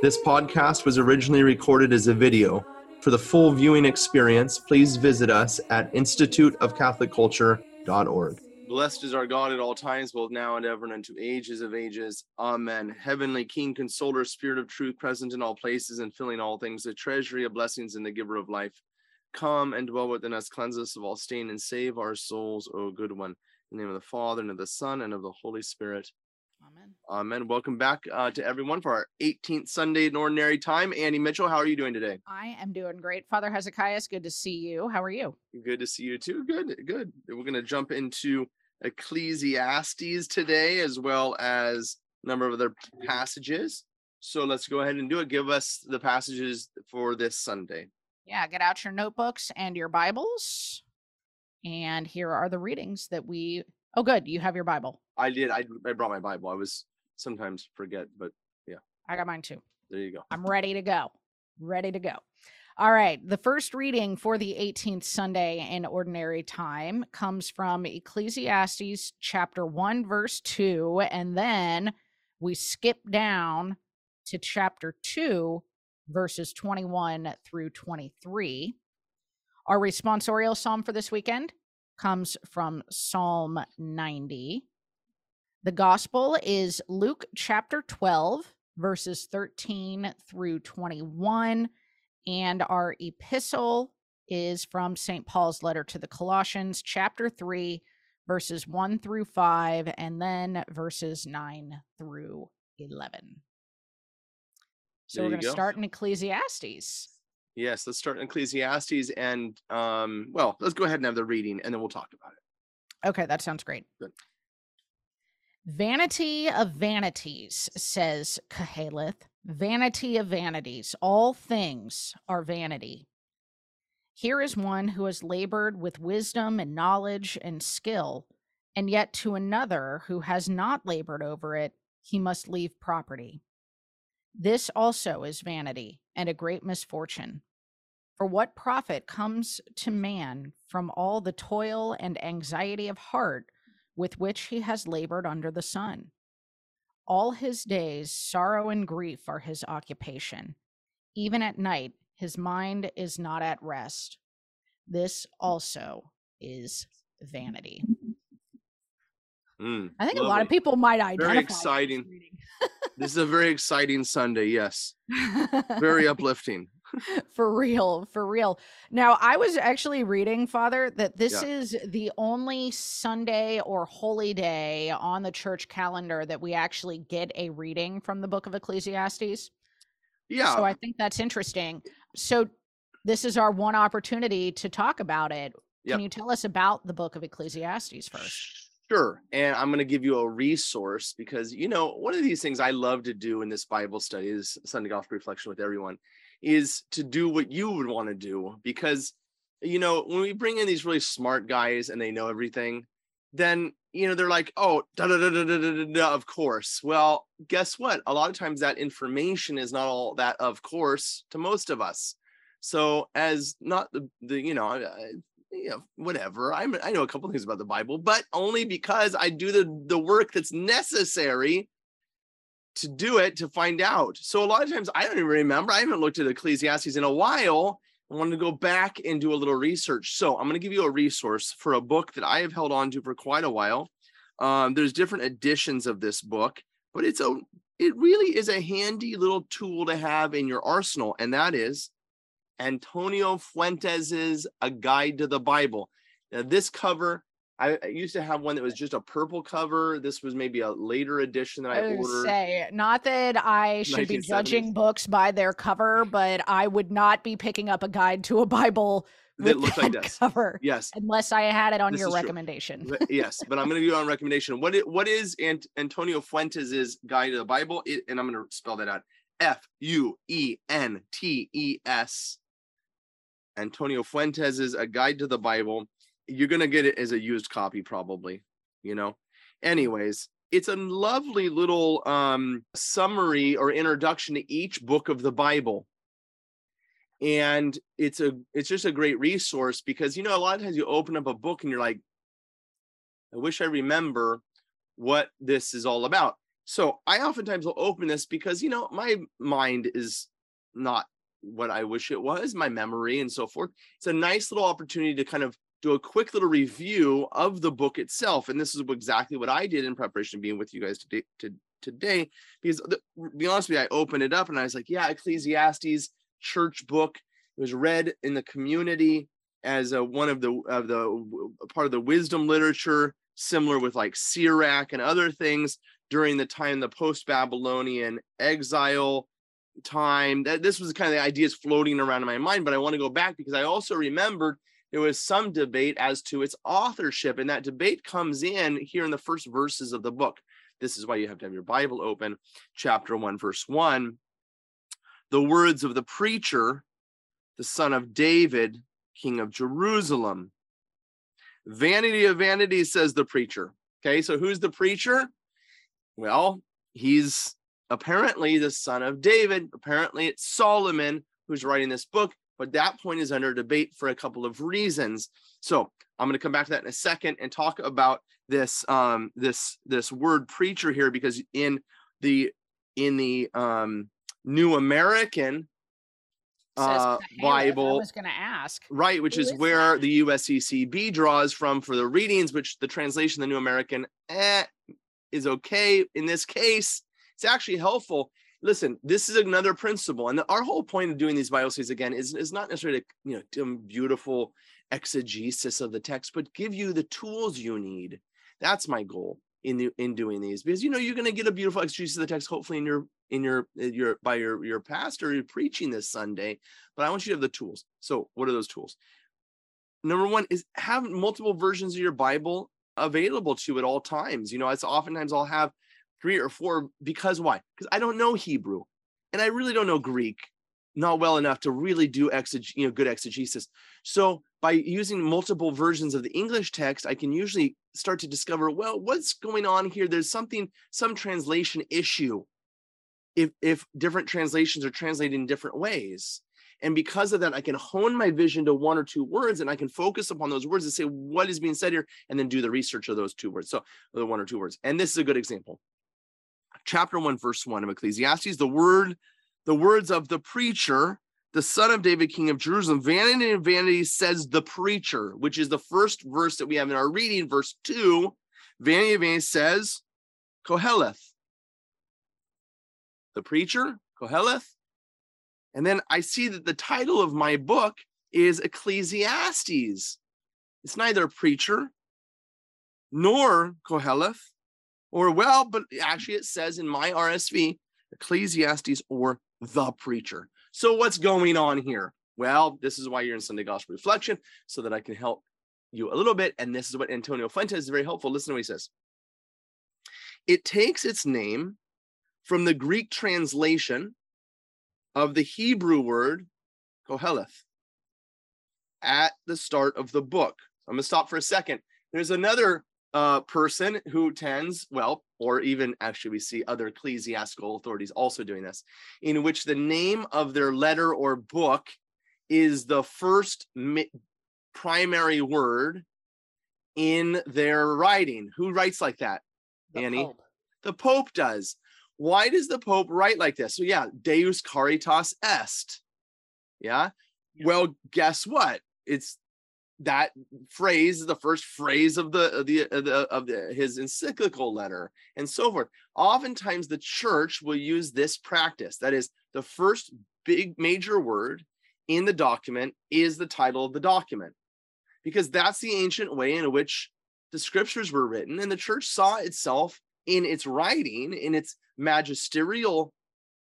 This podcast was originally recorded as a video. For the full viewing experience, please visit us at instituteofcatholicculture.org. Blessed is our God at all times, both now and ever, and unto ages of ages. Amen. Heavenly King, Consoler, Spirit of truth, present in all places and filling all things, the treasury of blessings and the giver of life. Come and dwell within us, cleanse us of all stain, and save our souls, O good one. In the name of the Father, and of the Son, and of the Holy Spirit. Amen. Amen. Welcome back uh, to everyone for our 18th Sunday in Ordinary Time. Annie Mitchell, how are you doing today? I am doing great. Father Hezekiah, it's good to see you. How are you? Good to see you too. Good, good. We're going to jump into Ecclesiastes today, as well as a number of other passages. So let's go ahead and do it. Give us the passages for this Sunday. Yeah, get out your notebooks and your Bibles. And here are the readings that we. Oh, good. You have your Bible. I did. I, I brought my Bible. I was sometimes forget, but yeah. I got mine too. there you go. I'm ready to go. Ready to go. All right. The first reading for the 18th Sunday in Ordinary Time comes from Ecclesiastes chapter 1, verse 2. And then we skip down to chapter 2, verses 21 through 23. Our responsorial psalm for this weekend comes from Psalm 90. The gospel is Luke chapter 12, verses 13 through 21. And our epistle is from St. Paul's letter to the Colossians, chapter 3, verses 1 through 5, and then verses 9 through 11. So There we're going to start in Ecclesiastes. Yes, let's start in Ecclesiastes and um, well, let's go ahead and have the reading and then we'll talk about it. Okay, that sounds great. Good. Vanity of vanities, says Koheleth. Vanity of vanities. All things are vanity. Here is one who has labored with wisdom and knowledge and skill, and yet to another who has not labored over it, he must leave property. This also is vanity and a great misfortune. For what profit comes to man from all the toil and anxiety of heart with which he has labored under the sun? All his days, sorrow and grief are his occupation. Even at night, his mind is not at rest. This also is vanity. Mm, I think a lot of people might identify. this exciting. reading. This is a very exciting Sunday. Yes, very uplifting. for real for real now i was actually reading father that this Yeah. is the only sunday or holy day on the church calendar that we actually get a reading from the book of ecclesiastes Yeah, so i think that's interesting so this is our one opportunity to talk about it Yep. can you tell us about the book of ecclesiastes first Sure. And I'm going to give you a resource because, you know, one of these things I love to do in this Bible study is Sunday Gospel Reflection with everyone is to do what you would want to do because, you know, when we bring in these really smart guys and they know everything, then, you know, they're like, oh, da da da da da da da, of course. Well, guess what? A lot of times that information is not all that of course to most of us. So as not the, the you know, uh, you know, whatever. I'm I know a couple things about the Bible, but only because I do the the work that's necessary to do it to find out. So a lot of times I don't even remember. I haven't looked at Ecclesiastes in a while. I wanted to go back and do a little research. So I'm going to give you a resource for a book that I have held on to for quite a while. Um, there's different editions of this book, but it's a it really is a handy little tool to have in your arsenal, and that is Antonio Fuentes's A Guide to the Bible. Now, this cover, I, I used to have one that was just a purple cover. This was maybe a later edition that I, I would ordered. say not that I should be judging books by their cover, but I would not be picking up a guide to a Bible That looks like this. cover Yes, unless I had it on This your recommendation. yes, but I'm going to give you on recommendation. What it, what is Ant- Antonio Fuentes's Guide to the Bible? It, and I'm going to spell that out. F U E N T E S. Antonio Fuentes is a guide to the Bible. You're going to get it as a used copy, probably, you know. Anyways, it's a lovely little um, summary or introduction to each book of the Bible. And it's a it's just a great resource because you know a lot of times you open up a book and you're like, I wish I remember what this is all about. So I oftentimes will open this because you know my mind is not what I wish it was, my memory and so forth. It's a nice little opportunity to kind of do a quick little review of the book itself. And this is exactly what I did in preparation of being with you guys today. To, today, because the, be honest with you, I opened it up and I was like, yeah, Ecclesiastes church book. It was read in the community as a, one of the of the part of the wisdom literature, similar with like Sirach and other things during the time the post-Babylonian exile time. That this was kind of the ideas floating around in my mind, but I want to go back because I also remembered there was some debate as to its authorship, and that debate comes in here in the first verses of the book. This is why you have to have your Bible open, chapter 1, verse 1. The words of the preacher, the son of David, king of Jerusalem. Vanity of vanities, says the preacher. Okay, so who's the preacher? Well, he's apparently the son of David. Apparently, it's Solomon who's writing this book but that point is under debate for a couple of reasons. So I'm going to come back to that in a second and talk about this um, this this word preacher here because in the in the um, New American uh, Bible, I was going to ask, right, which is, is, where that? the USCCB draws from for the readings, which the translation, the New American, eh, is okay. In this case, it's actually helpful listen, this is another principle. And our whole point of doing these Bible studies again is, is not necessarily, you know, do a beautiful exegesis of the text, but give you the tools you need. That's my goal in the, in doing these because you know you're going to get a beautiful exegesis of the text hopefully in your in your uh, your by your your pastor you're preaching this Sunday but I want you to have the tools so what are those tools number one is have multiple versions of your Bible available to you at all times you know it's oftentimes I'll have three or four because why? Because I don't know Hebrew and I really don't know Greek not well enough to really do exeg- you know good exegesis. So by using multiple versions of the English text, I can usually start to discover well what's going on here. There's something some translation issue if if different translations are translated in different ways. And because of that, I can hone my vision to one or two words and I can focus upon those words and say what is being said here and then do the research of those two words. So the one or two words. And this is a good example chapter 1 verse 1 of ecclesiastes the word the words of the preacher the son of david king of jerusalem vanity and vanity says the preacher which is the first verse that we have in our reading verse 2 vanity of vanity says koheleth. The preacher koheleth. And then i see that the title of my book is ecclesiastes. It's neither preacher nor koheleth or, well, but actually it says in my RSV, Ecclesiastes or the preacher. So what's going on here? Well, this is why you're in Sunday Gospel Reflection, so that I can help you a little bit. And this is what Antonio Fuentes is very helpful. Listen to what he says. It takes its name from the Greek translation of the Hebrew word koheleth at the start of the book. I'm going to stop for a second. There's another uh, person who tends, well, or even actually we see other ecclesiastical authorities also doing this, in which the name of their letter or book is the first mi- primary word in their writing. Who writes like that? The Annie? Pope. The Pope does. Why does the Pope write like this? So yeah, Deus Caritas Est. Yeah. Yeah. Well, guess what? It's that phrase the first phrase of the of the, of the of the his encyclical letter and so forth. Oftentimes the church will use this practice. That is the first big major word in the document is the title of the document because that's the ancient way in which the scriptures were written and the church saw itself in its writing in its magisterial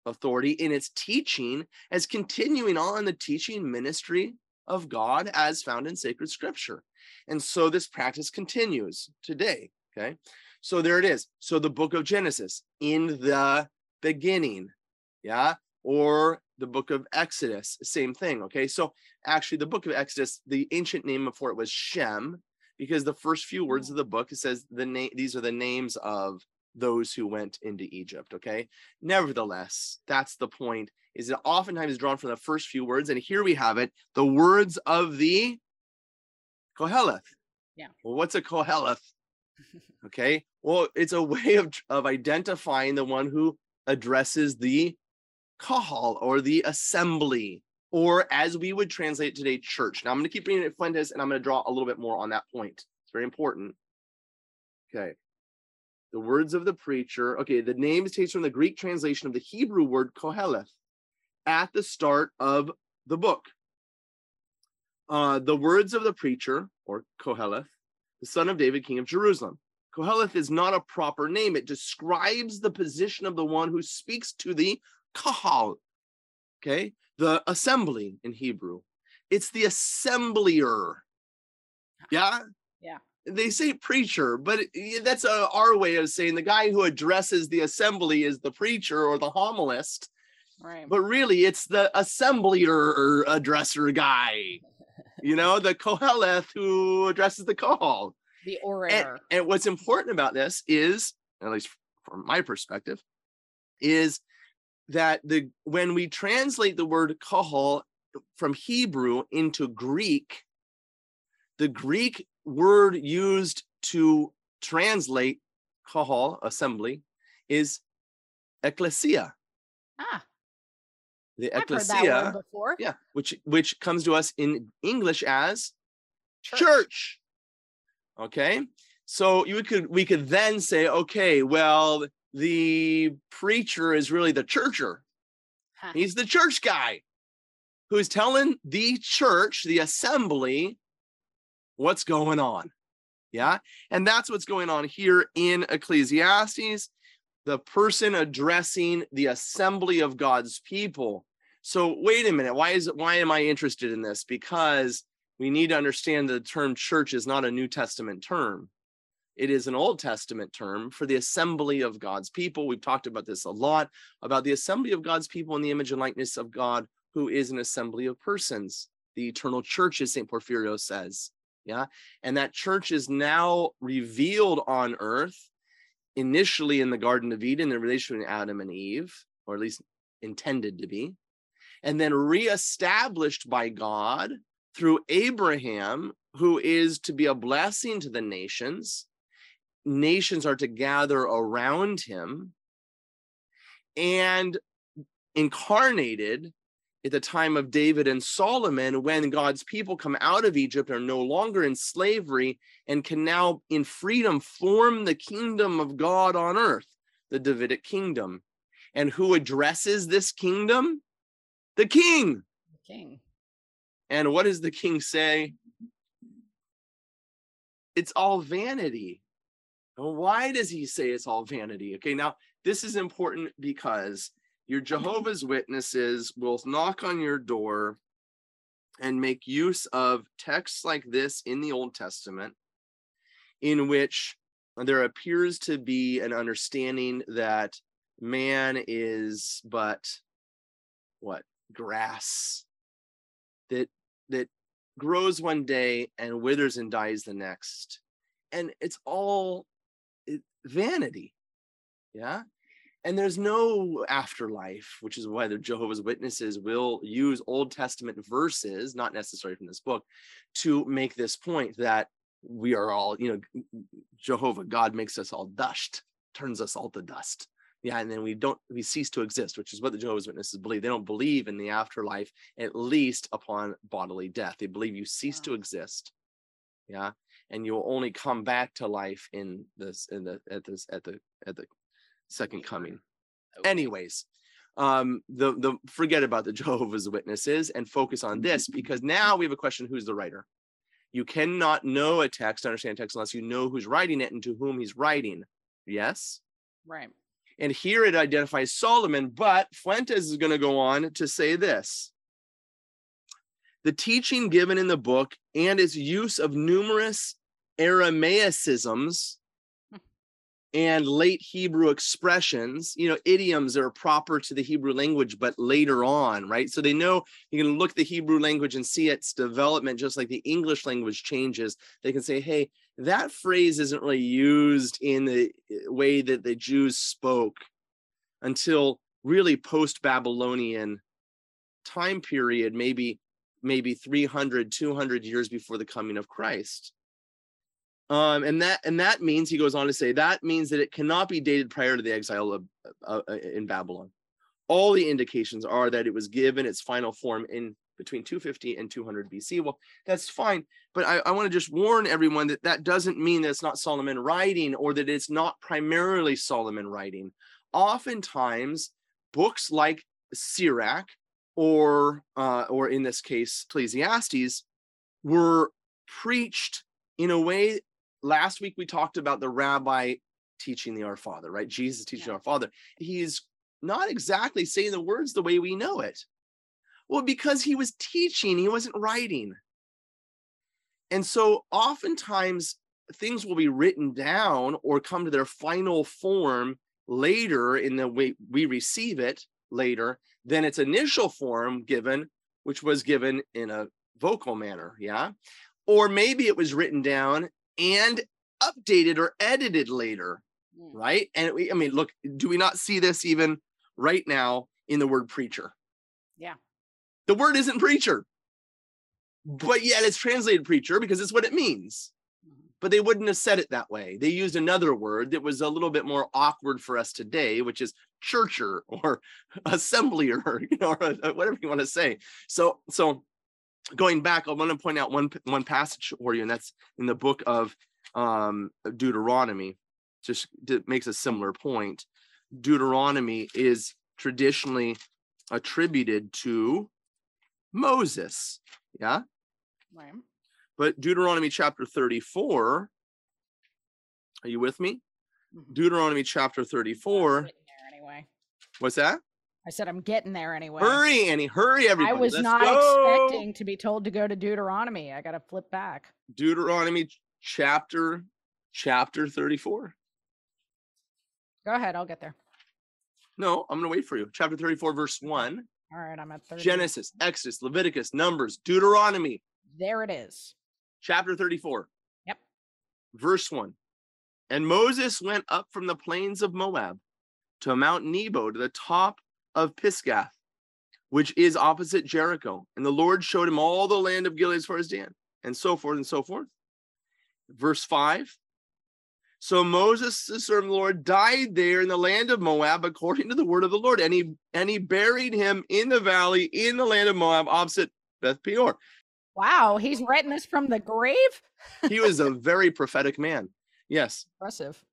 authority in its teaching as continuing on the teaching ministry of God as found in sacred scripture. And so this practice continues today. Okay. So there it is. So the book of Genesis, in the beginning, Yeah. Or the book of Exodus, same thing. Okay. So actually, the book of Exodus, the ancient name for it was Shem, because the first few words hmm. of the book, it says the name, these are the names of those who went into Egypt. Okay. Nevertheless, that's the point, is it oftentimes drawn from the first few words. And here we have it the words of the Koheleth. Yeah. Well, what's a Koheleth? Okay. Well, it's a way of, of identifying the one who addresses the kahal or the assembly, or as we would translate today, church. Now I'm going to keep reading it Fuentes and I'm going to draw a little bit more on that point. It's very important. Okay. The words of the preacher. Okay. The name is taken from the Greek translation of the Hebrew word koheleth at the start of the book. Uh, the words of the preacher, or Koheleth, the son of David, king of Jerusalem. Koheleth is not a proper name. It describes the position of the one who speaks to the kahal, okay, the assembly in Hebrew. It's the assembler. Yeah. Yeah. They say preacher, but that's uh our way of saying the guy who addresses the assembly is the preacher or the homilist, Right. but really it's the assembler or addresser guy, you know, the Koheleth who addresses the kahal. the orator. and what's important about this is, at least from my perspective, is that the when we translate the word kahal from Hebrew into Greek, the Greek word used to translate kahal, assembly, is ecclesia. ah, The I've ecclesia, before. yeah, which which comes to us in English as church. Okay. So you could we could then say, okay, well, the preacher is really the churcher. Huh. He's the church guy who's telling the church, the assembly, what's going on. Yeah. And that's what's going on here in Ecclesiastes. The person addressing the assembly of God's people. So wait a minute. Why is it why am I interested in this? Because we need to understand the term church is not a New Testament term. It is an Old Testament term for the assembly of God's people. We've talked about this a lot about the assembly of God's people in the image and likeness of God, who is an assembly of persons. The eternal church, as St. Porphyrio says. Yeah. And that church is now revealed on earth, initially in the Garden of Eden, the relation between Adam and Eve, or at least intended to be, and then reestablished by God through Abraham, who is to be a blessing to the nations. Nations are to gather around him and incarnated at the time of David and Solomon, when God's people come out of Egypt, are no longer in slavery, and can now, in freedom, form the kingdom of God on earth, the Davidic kingdom. And who addresses this kingdom? The king. The King. And what does the king say? It's all vanity. Why does he say it's all vanity? Okay, now this is important because your Jehovah's Witnesses will knock on your door and make use of texts like this in the Old Testament, in which there appears to be an understanding that man is but what grass that that grows one day and withers and dies the next. And it's all it, vanity. Yeah and there's no afterlife which is why the jehovah's witnesses will use old testament verses not necessarily from this book to make this point that we are all you know jehovah god makes us all dust turns us all to dust. Yeah and then we don't we cease to exist which is what the jehovah's witnesses believe. They don't believe in the afterlife at least upon bodily death. They believe you cease to exist. Yeah and you'll only come back to life in this in the at this at the at the second coming Okay. anyways um the the forget about the jehovah's witnesses and focus on this because now we have a question who's the writer you cannot know a text understand a text unless you know who's writing it and to whom he's writing yes Right. and here it identifies Solomon, but Fuentes is going to go on to say this. The teaching given in the book and its use of numerous Aramaicisms and late Hebrew expressions, you know, idioms that are proper to the Hebrew language, but later on, right? So they know you can look at the Hebrew language and see its development, just like the English language changes. They can say, hey, that phrase isn't really used in the eh, way that the Jews spoke until really post Babylonian time period, maybe maybe 300 200 years before the coming of Christ. Um, and that and that means he goes on to say that means that it cannot be dated prior to the exile of, uh, uh, in Babylon. All the indications are that it was given its final form in between 250 and 200 BC. Well, that's fine, but I, I want to just warn everyone that that doesn't mean that it's not Solomon writing or that it's not primarily Solomon writing. Oftentimes, books like Sirach or uh, or in this case Ecclesiastes were preached in a way last week we talked about the rabbi teaching the Our Father, right? Jesus teaching Yeah. Our Father. He's not exactly saying the words the way we know it. Well, because he was teaching, he wasn't writing. And so oftentimes things will be written down or come to their final form later in the way we receive it later than its initial form given, which was given in a vocal manner. Yeah. Or maybe it was written down and updated or edited later, Mm. right? And we, I mean, look, do we not see this even right now in the word preacher? Yeah. The word isn't preacher, but yet it's translated preacher because it's what it means. Mhm. But they wouldn't have said it that way. They used another word that was a little bit more awkward for us today, which is churcher or assemblier, you know, or uh, whatever you want to say. So, so going back, I want to point out one one passage for you, and that's in the book of um, Deuteronomy. Just makes a similar point. Deuteronomy is traditionally attributed to Moses. Yeah. Right. But Deuteronomy chapter 34, are you with me? Mhm. Deuteronomy chapter 34, anyway. what's that? I said I'm getting there anyway. Hurry, Annie, hurry, everybody. I was let's not go. expecting to be told to go to Deuteronomy. I got to flip back. Deuteronomy chapter chapter 34. Go ahead. I'll get there. No, I'm going to wait for you. Chapter 34, verse 1. All right. I'm at 30. Genesis, Exodus, Leviticus, Numbers, Deuteronomy, There it is. chapter 34. Yep. Verse 1. And Moses went up from the plains of Moab to Mount Nebo to the top of Pisgah, which is opposite Jericho. And the Lord showed him all the land of Gilead as far as Dan, and so forth and so forth. Verse 5. So Moses, the servant of the Lord, died there in the land of Moab according to the word of the Lord. And he and he buried him in the valley in the land of Moab opposite Beth Peor. Wow. He's writing this from the grave. He was a very prophetic man. Yes. Impressive.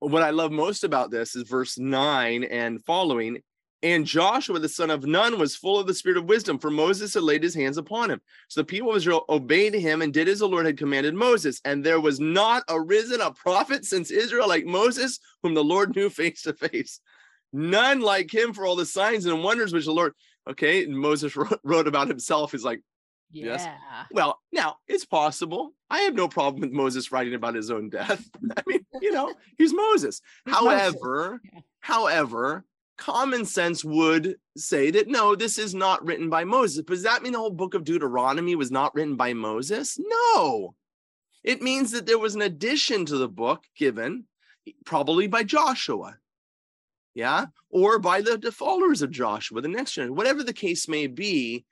what I love most about this is verse 9 and following. And Joshua, the son of Nun, was full of the spirit of wisdom, for Moses had laid his hands upon him. So the people of Israel obeyed him and did as the Lord had commanded Moses. And there was not arisen a prophet since Israel like Moses, whom the Lord knew face to face. None like him for all the signs and wonders which the Lord. Okay, and Moses wrote, about himself. He's like, Yeah. Yes. well, now it's possible. I have no problem with Moses writing about his own death. I mean, you know, he's Moses. He's Moses. however, Yeah. however, common sense would say that no, this is not written by Moses. But does that mean the whole book of Deuteronomy was not written by Moses? No. It means that there was an addition to the book given, probably by Joshua. Yeah, or by the, the followers of Joshua, the next generation, whatever the case may be,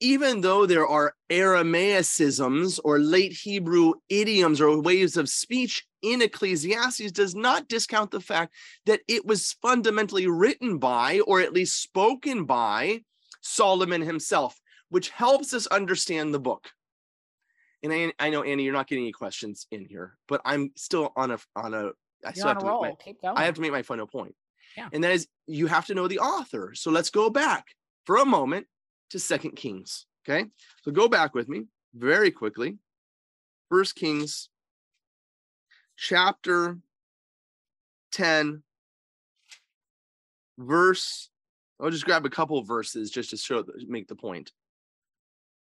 even though there are Aramaicisms or late Hebrew idioms or ways of speech in Ecclesiastes, does not discount the fact that it was fundamentally written by, or at least spoken by, Solomon himself, which helps us understand the book. And I, I know Annie, you're not getting any questions in here, but I'm still on a on a. I still on have to make my- roll. Keep going. I have to make my final point. Yeah. And that is you have to know the author. So let's go back for a moment to Second Kings. Okay. So go back with me very quickly. First Kings chapter 10, verse. I'll just grab a couple of verses just to show make the point.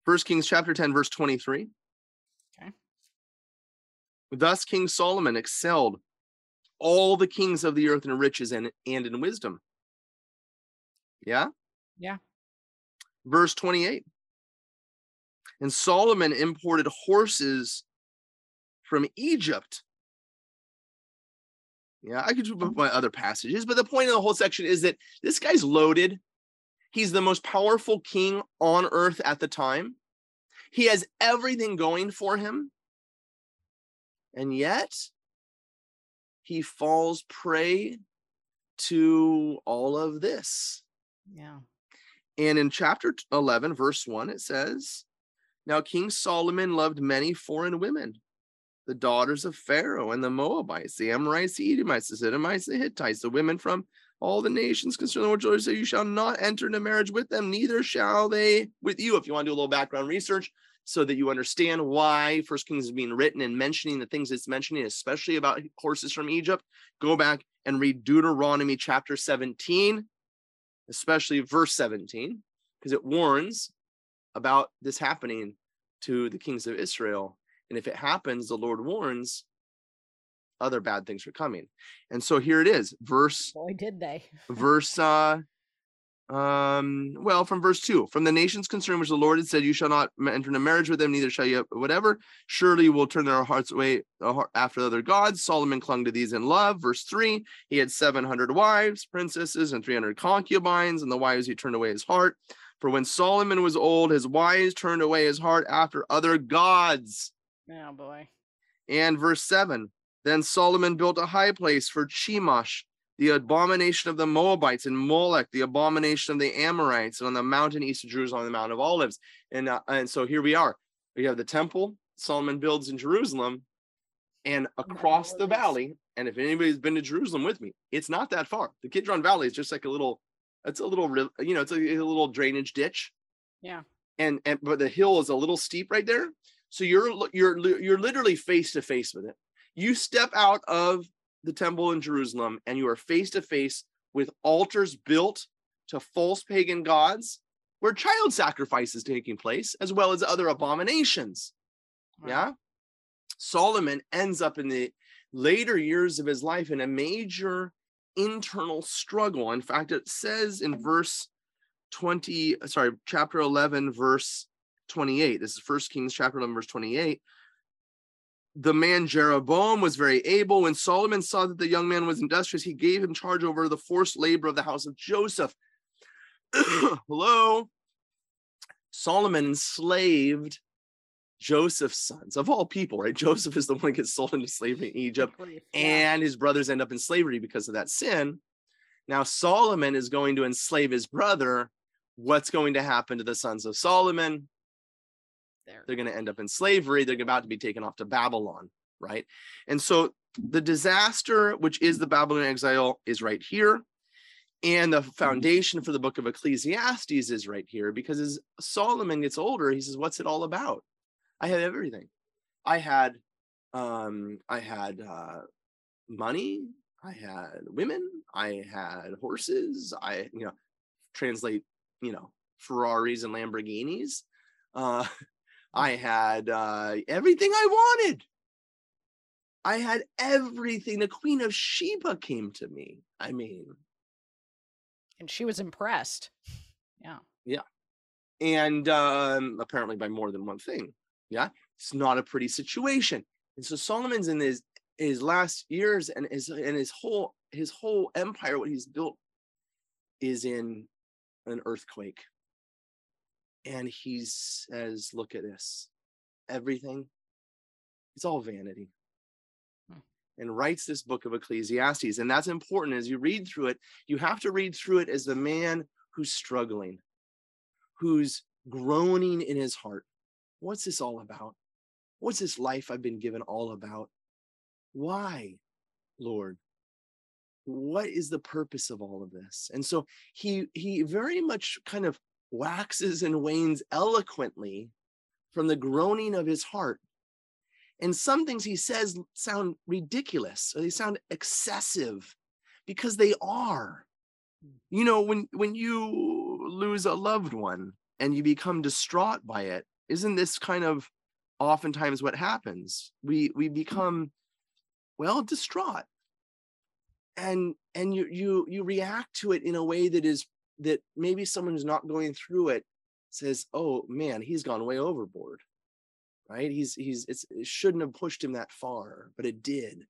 First Kings chapter 10, verse 23. Okay. Thus King Solomon excelled all the kings of the earth in riches and, and in wisdom. Yeah? Yeah. Verse 28. And Solomon imported horses from Egypt. Yeah, I could put my other passages, but the point of the whole section is that this guy's loaded. He's the most powerful king on earth at the time. He has everything going for him. And yet, he falls prey to all of this. Yeah. And in chapter 11, verse 1, it says, Now King Solomon loved many foreign women, the daughters of Pharaoh and the Moabites, the Amorites, the Edomites, the Sidonites, the Hittites, the women from all the nations concerning the Lord say, You shall not enter into marriage with them, neither shall they with you. If you want to do a little background research, so that you understand why First Kings is being written and mentioning the things it's mentioning, especially about horses from Egypt, go back and read Deuteronomy chapter 17, especially verse 17, because it warns about this happening to the kings of Israel. And if it happens, the Lord warns other bad things are coming. And so here it is, verse Boy, did they. verse uh um well from verse 2 from the nations concerned which the lord had said you shall not enter into marriage with them neither shall you whatever. Surely will turn their hearts away after other gods. Solomon clung to these in love. Verse 3 he had 700 wives princesses and 300 concubines and the wives he turned away his heart. For when solomon was old his wives turned away his heart after other gods. Oh boy. and verse 7 Then Solomon built a high place for Chemosh, the abomination of the Moabites, and Molech, the abomination of the Amorites, and on the mountain east of Jerusalem, on the Mount of Olives. And, uh, and so here we are. We have the temple Solomon builds in Jerusalem, and across the valley. And if anybody's been to Jerusalem with me, it's not that far. The Kidron Valley is just like a little, it's a little, you know, it's a, a little drainage ditch Yeah. and and but the hill is a little steep right there so you're you're you're literally face to face with it you step out of the temple in jerusalem and you are face to face with altars built to false pagan gods where child sacrifice is taking place as well as other abominations. Wow. yeah? Solomon ends up in the later years of his life in a major internal struggle. In fact it says in verse 20 sorry chapter 11 verse 28 this is first kings chapter 11 verse 28 the man jeroboam was very able when solomon saw that the young man was industrious he gave him charge over the forced labor of the house of joseph hello solomon enslaved joseph's sons of all people right joseph is the one that gets sold into slavery in egypt Good grief. Yeah. and his brothers end up in slavery because of that sin. Now Solomon is going to enslave his brother. What's going to happen to the sons of Solomon? They're going to end up in slavery. They're about to be taken off to Babylon, right? And so the disaster, which is the Babylonian exile, is right here. And the foundation for the book of Ecclesiastes is right here because as Solomon gets older, he says, What's it all about? I had everything. I had um I had uh money, I had women, I had horses, I you know translate, you know, Ferraris and Lamborghinis. Uh I had uh everything I wanted. I had everything. The Queen of Sheba came to me. I mean, And she was impressed. Yeah. Yeah. And um, apparently by more than one thing. Yeah, it's not a pretty situation. And so Solomon's in his his last years and his and his whole his whole empire, what he's built, is in an earthquake. And he says, "Look at this, everything. It's all vanity." Hmm. And writes this book of Ecclesiastes, and that's important. As you read through it, you have to read through it as the man who's struggling, who's groaning in his heart. What's this all about? What's this life I've been given all about? Why, Lord? What is the purpose of all of this? And so he he very much kind of waxes and wanes eloquently from the groaning of his heart. And some things he says sound ridiculous or they sound excessive because they are. You know, when when you lose a loved one and you become distraught by it, isn't this kind of oftentimes what happens? We we become well distraught. and and you you you react to it in a way that is that maybe someone who's not going through it says oh man he's gone way overboard right he's he's it's, it shouldn't have pushed him that far but it did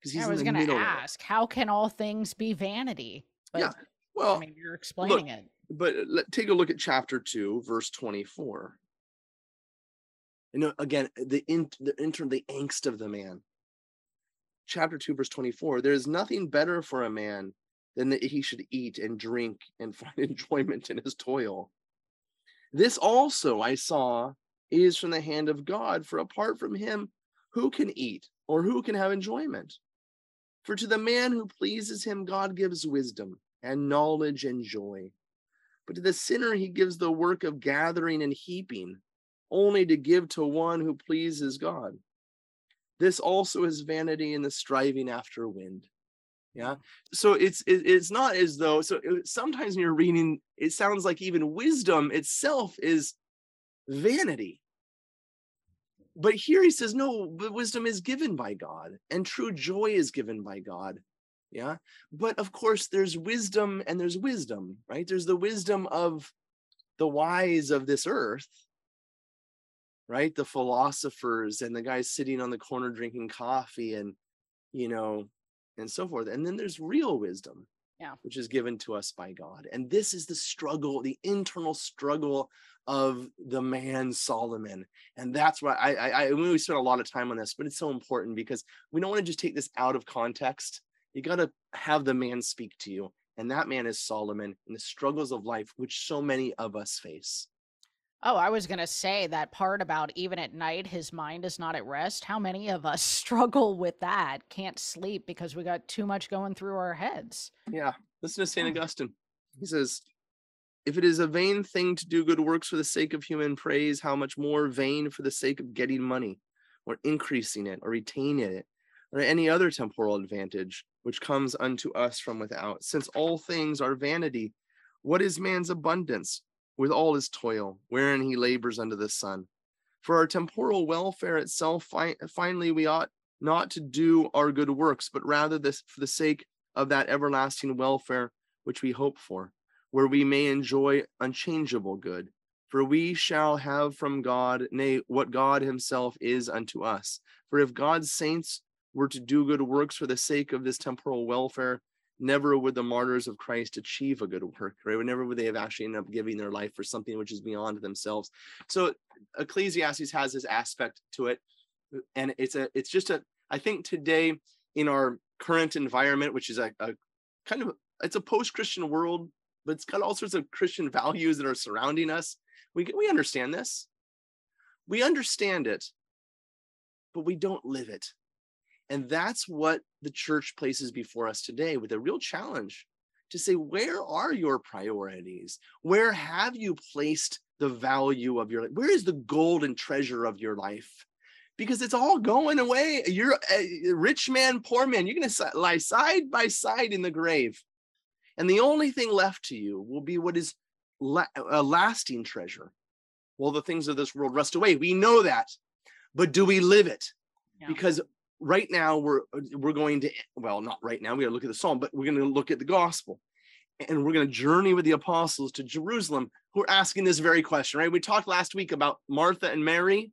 because he's I was going to middle of it. ask, how can all things be vanity? But Yeah, well I mean, you're explaining it. but uh, let, take a look at chapter 2 verse 24 you know again the in the inter the angst of the man chapter 2 verse 24 there is nothing better for a man than that he should eat and drink and find enjoyment in his toil this also i saw is from the hand of god for apart from him who can eat or who can have enjoyment for to the man who pleases him god gives wisdom and knowledge and joy but to the sinner he gives the work of gathering and heaping, only to give to one who pleases God. This also is vanity in the striving after wind. Yeah. So it's it's not as though so sometimes when you're reading, it sounds like even wisdom itself is vanity. But here he says, no, but wisdom is given by God, and true joy is given by God. Yeah but of course there's wisdom and there's wisdom right there's the wisdom of the wise of this earth right the philosophers and the guys sitting on the corner drinking coffee and you know and so forth and then there's real wisdom Yeah. which is given to us by god and this is the struggle the internal struggle of the man solomon and that's why i i, I we spent a lot of time on this but it's so important because we don't want to just take this out of context you got to have the man speak to you and that man is solomon and the struggles of life which so many of us face Oh, I was going to say that part about even at night, his mind is not at rest. How many of us struggle with that? Can't sleep because we got too much going through our heads. yeah listen to st augustine he says if it is a vain thing to do good works for the sake of human praise how much more vain for the sake of getting money or increasing it or retaining it or any other temporal advantage which comes unto us from without since all things are vanity what is man's abundance with all his toil wherein he labors under the sun. For our temporal welfare itself fi- finally we ought not to do our good works but rather this for the sake of that everlasting welfare which we hope for where we may enjoy unchangeable good. For we shall have from god nay what god himself is unto us. For if god's saints were to do good works for the sake of this temporal welfare never would the martyrs of Christ achieve a good work, right? Never would they have actually ended up giving their life for something which is beyond themselves. So Ecclesiastes has this aspect to it, uh, and it's a it's just a I think today in our current environment, which is a, a kind of it's a post-Christian world, but it's got all sorts of Christian values that are surrounding us. We we understand this, we understand it, but we don't live it. And that's what the church places before us today with a real challenge to say, where are your priorities? Where have you placed the value of your life? Where is the golden treasure of your life? Because it's all going away. You're a rich man, poor man. You're going to lie side by side in the grave. And the only thing left to you will be what is la- a lasting treasure. Well, the things of this world rust away. We know that. But do we live it? Because right now we're uh, we're going to well not right now we got to look at the psalm but we're going to look at the gospel. And we're going to journey with the apostles to jerusalem who are asking this very question right? We talked last week about martha and mary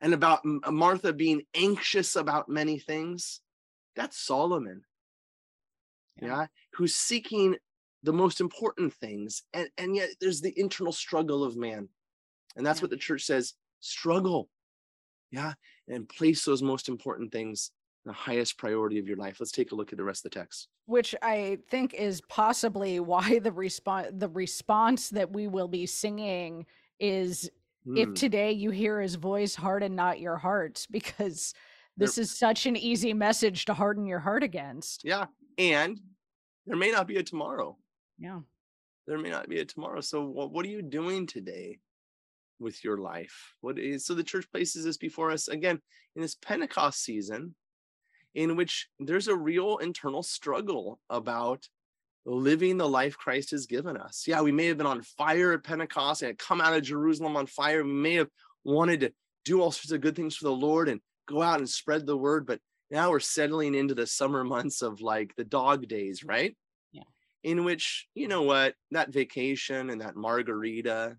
and about uh, martha being anxious about many things. That's solomon. Yeah. yeah, who's seeking the most important things and and yet there's the internal struggle of man. And that's Yeah. what the church says struggle yeah and place those most important things the highest priority of your life. Let's take a look at the rest of the text. Which I think is possibly why the response the response that we will be singing is if Hmm, today you hear his voice harden not your hearts because this is such an easy message to harden your heart against. yeah and there may not be a tomorrow. Yeah. there may not be a tomorrow. So what, what are you doing today with your life what is so the church places this before us again in this pentecost season in which there's a real internal struggle about living the life christ has given us yeah we may have been on fire at pentecost and come out of jerusalem on fire we may have wanted to do all sorts of good things for the lord and go out and spread the word but now we're settling into the summer months of like the dog days, right? Yeah. In which, you know what, that vacation and that margarita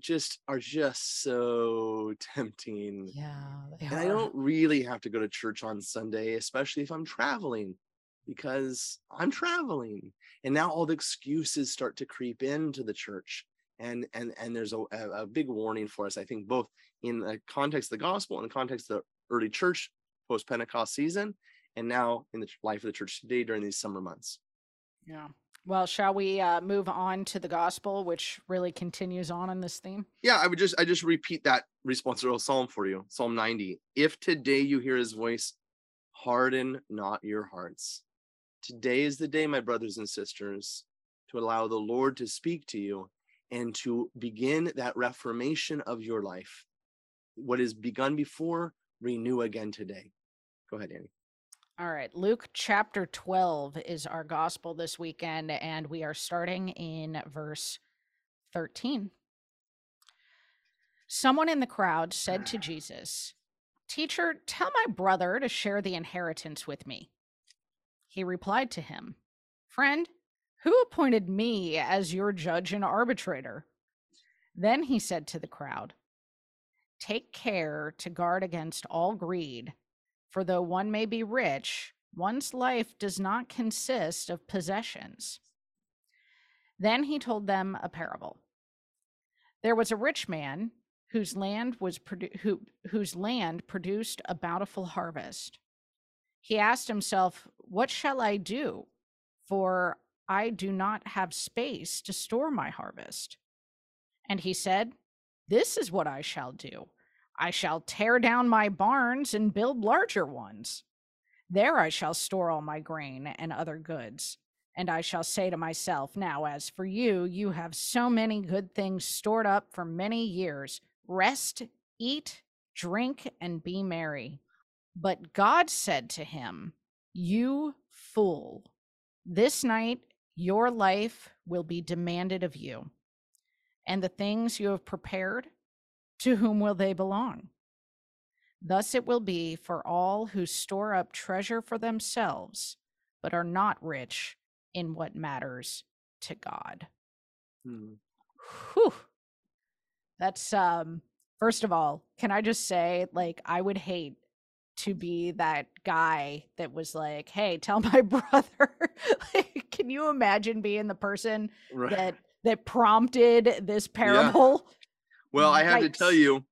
just are just so tempting. Yeah. And I don't really have to go to church on Sunday, especially if I'm traveling, because I'm traveling. And now all the excuses start to creep into the church. And and and there's a, a, big warning for us, I think, both in the context of the gospel and the context of the early church post Pentecost season, and now in the life of the church today during these summer months. Yeah. Well, shall we uh, move on to the gospel, which really continues on in this theme? Yeah, I would just I just repeat that responsorial psalm for you, Psalm 90. If today you hear his voice, harden not your hearts. Today is the day, my brothers and sisters, to allow the Lord to speak to you and to begin that reformation of your life. What is begun before, renew again today. Go ahead, Annie. All right. Luke chapter 12 is our gospel this weekend, and we are starting in verse 13. Someone in the crowd said to Jesus, Teacher, tell my brother to share the inheritance with me. He replied to him, Friend, who appointed me as your judge and arbitrator? Then he said to the crowd, Take care to guard against all greed, for though one may be rich, one's life does not consist of possessions. Then he told them a parable. There was a rich man whose land was produ- who, whose land produced a bountiful harvest. He asked himself, "What shall I do? For I do not have space to store my harvest." And he said, "This is what I shall do. I shall tear down my barns and build larger ones. There I shall store all my grain and other goods. And I shall say to myself, Now, as for you, you have so many good things stored up for many years. Rest, eat, drink, and be merry. But God said to him, You fool, this night your life will be demanded of you. And the things you have prepared, to whom will they belong? Thus it will be for all who store up treasure for themselves, but are not rich in what matters to God. Hmm. Whew. That's um first of all, can I just say like I would hate to be that guy that was like, "Hey, tell my brother." like, can you imagine being the person Right. that that prompted this parable? Well, I have to tell you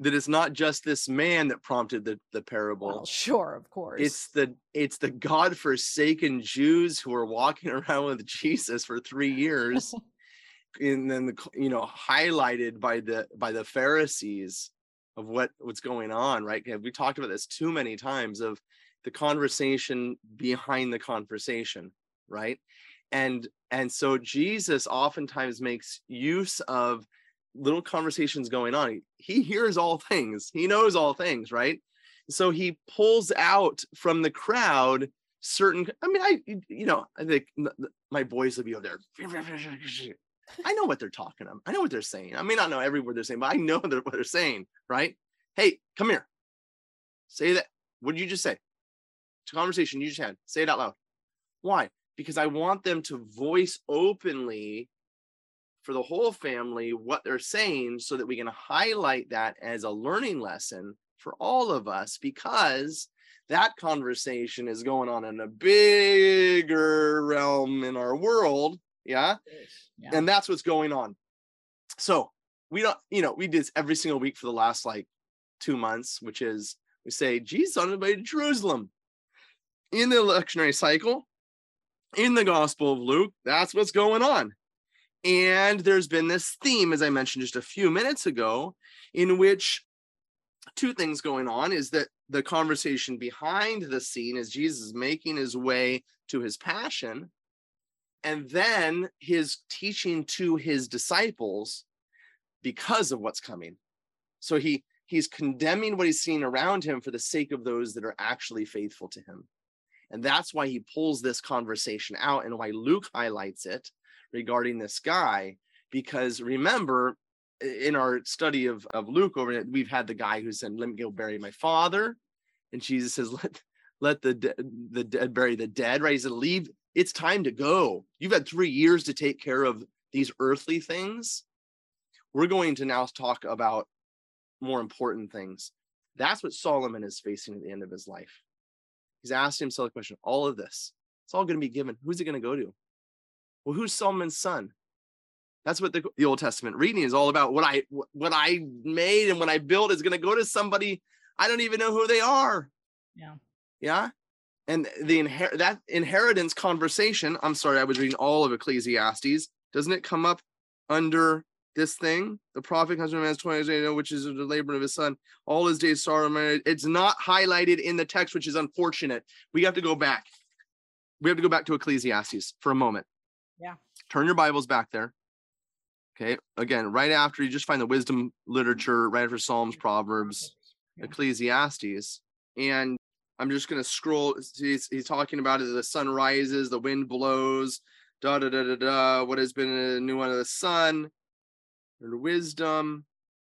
that it's not just this man that prompted the, the parable. Well, sure, of course. it's the it's the god-forsaken Jews who are walking around with Jesus for three years, and then the you know highlighted by the by the Pharisees of what what's going on. Right? We talked about this too many times of the conversation behind the conversation, right? And and so Jesus oftentimes makes use of little conversations going on. He hears all things. He knows all things, right? so he pulls out from the crowd certain i mean i you know i think my boys will be over there. I know what they're talking about. I know what they're saying. I may not know every word they're saying but i know what they're saying right? Hey come here. Say that what did you just say? A conversation you just had. Say it out loud. Why? Because i want them to voice openly for the whole family what they're saying so that we can highlight that as a learning lesson for all of us because that conversation is going on in a bigger realm in our world yeah? Yeah. and that's what's going on. So we don't you know we did this every single week for the last like two months which is we say jesus on the way to jerusalem. In the lectionary cycle in the gospel of luke that's what's going on and there's been this theme as i mentioned just a few minutes ago in which two things going on is that the conversation behind the scene is jesus making his way to his passion and then his teaching to his disciples because of what's coming. So he he's condemning what he's seeing around him for the sake of those that are actually faithful to him. And that's why he pulls this conversation out and why luke highlights it regarding this guy because remember in our study of, of luke over it we've had the guy who said let me go bury my father And Jesus says, let, let the, de- the dead bury the dead, right? He said, leave, it's time to go. You've had three years to take care of these earthly things. We're going to now talk about more important things. That's what Solomon is facing at the end of his life. He's asked himself the question all of this, it's all going to be given. Who's it going to go to? Well, who's Solomon's son? That's what the, the Old Testament reading is all about. What I what I made and what I built is going to go to somebody I don't even know who they are. Yeah. Yeah. And the inher- that inheritance conversation, I'm sorry, I was reading all of Ecclesiastes. Doesn't it come up under this thing? The prophet comes from man's 20 days, which is the labor of his son. All his days sorrow. It's not highlighted in the text, which is unfortunate. We have to go back. We have to go back to Ecclesiastes for a moment. Yeah. Turn your Bibles back there. Okay. Again, right after you just find the wisdom literature, right after Psalms, Proverbs, Yeah. Ecclesiastes. And I'm just going to scroll. He's, he's talking about it. The sun rises, the wind blows, da da da da da. What has been a new one of the sun? And wisdom.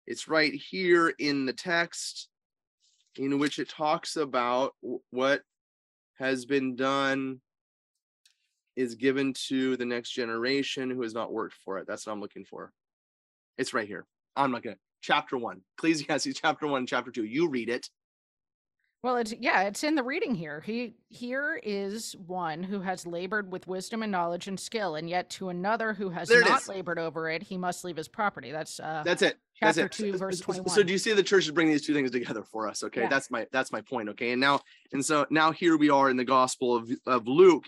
It's right here in the text in which it talks about what has been done is given to the next generation who has not worked for it. That's what I'm looking for. It's right here. I'm not gonna. Chapter one, Ecclesiastes, chapter one, chapter two. You read it. Well, it's yeah, it's in the reading here. He here is one who has labored with wisdom and knowledge and skill, and yet to another who has not is. labored over it, he must leave his property. That's uh That's it. That's chapter it. two, So- verse twenty-one. So do you see the church is bringing these two things together for us? Okay, Yeah. that's my that's my point. Okay, and now and so now here we are in the Gospel of of Luke,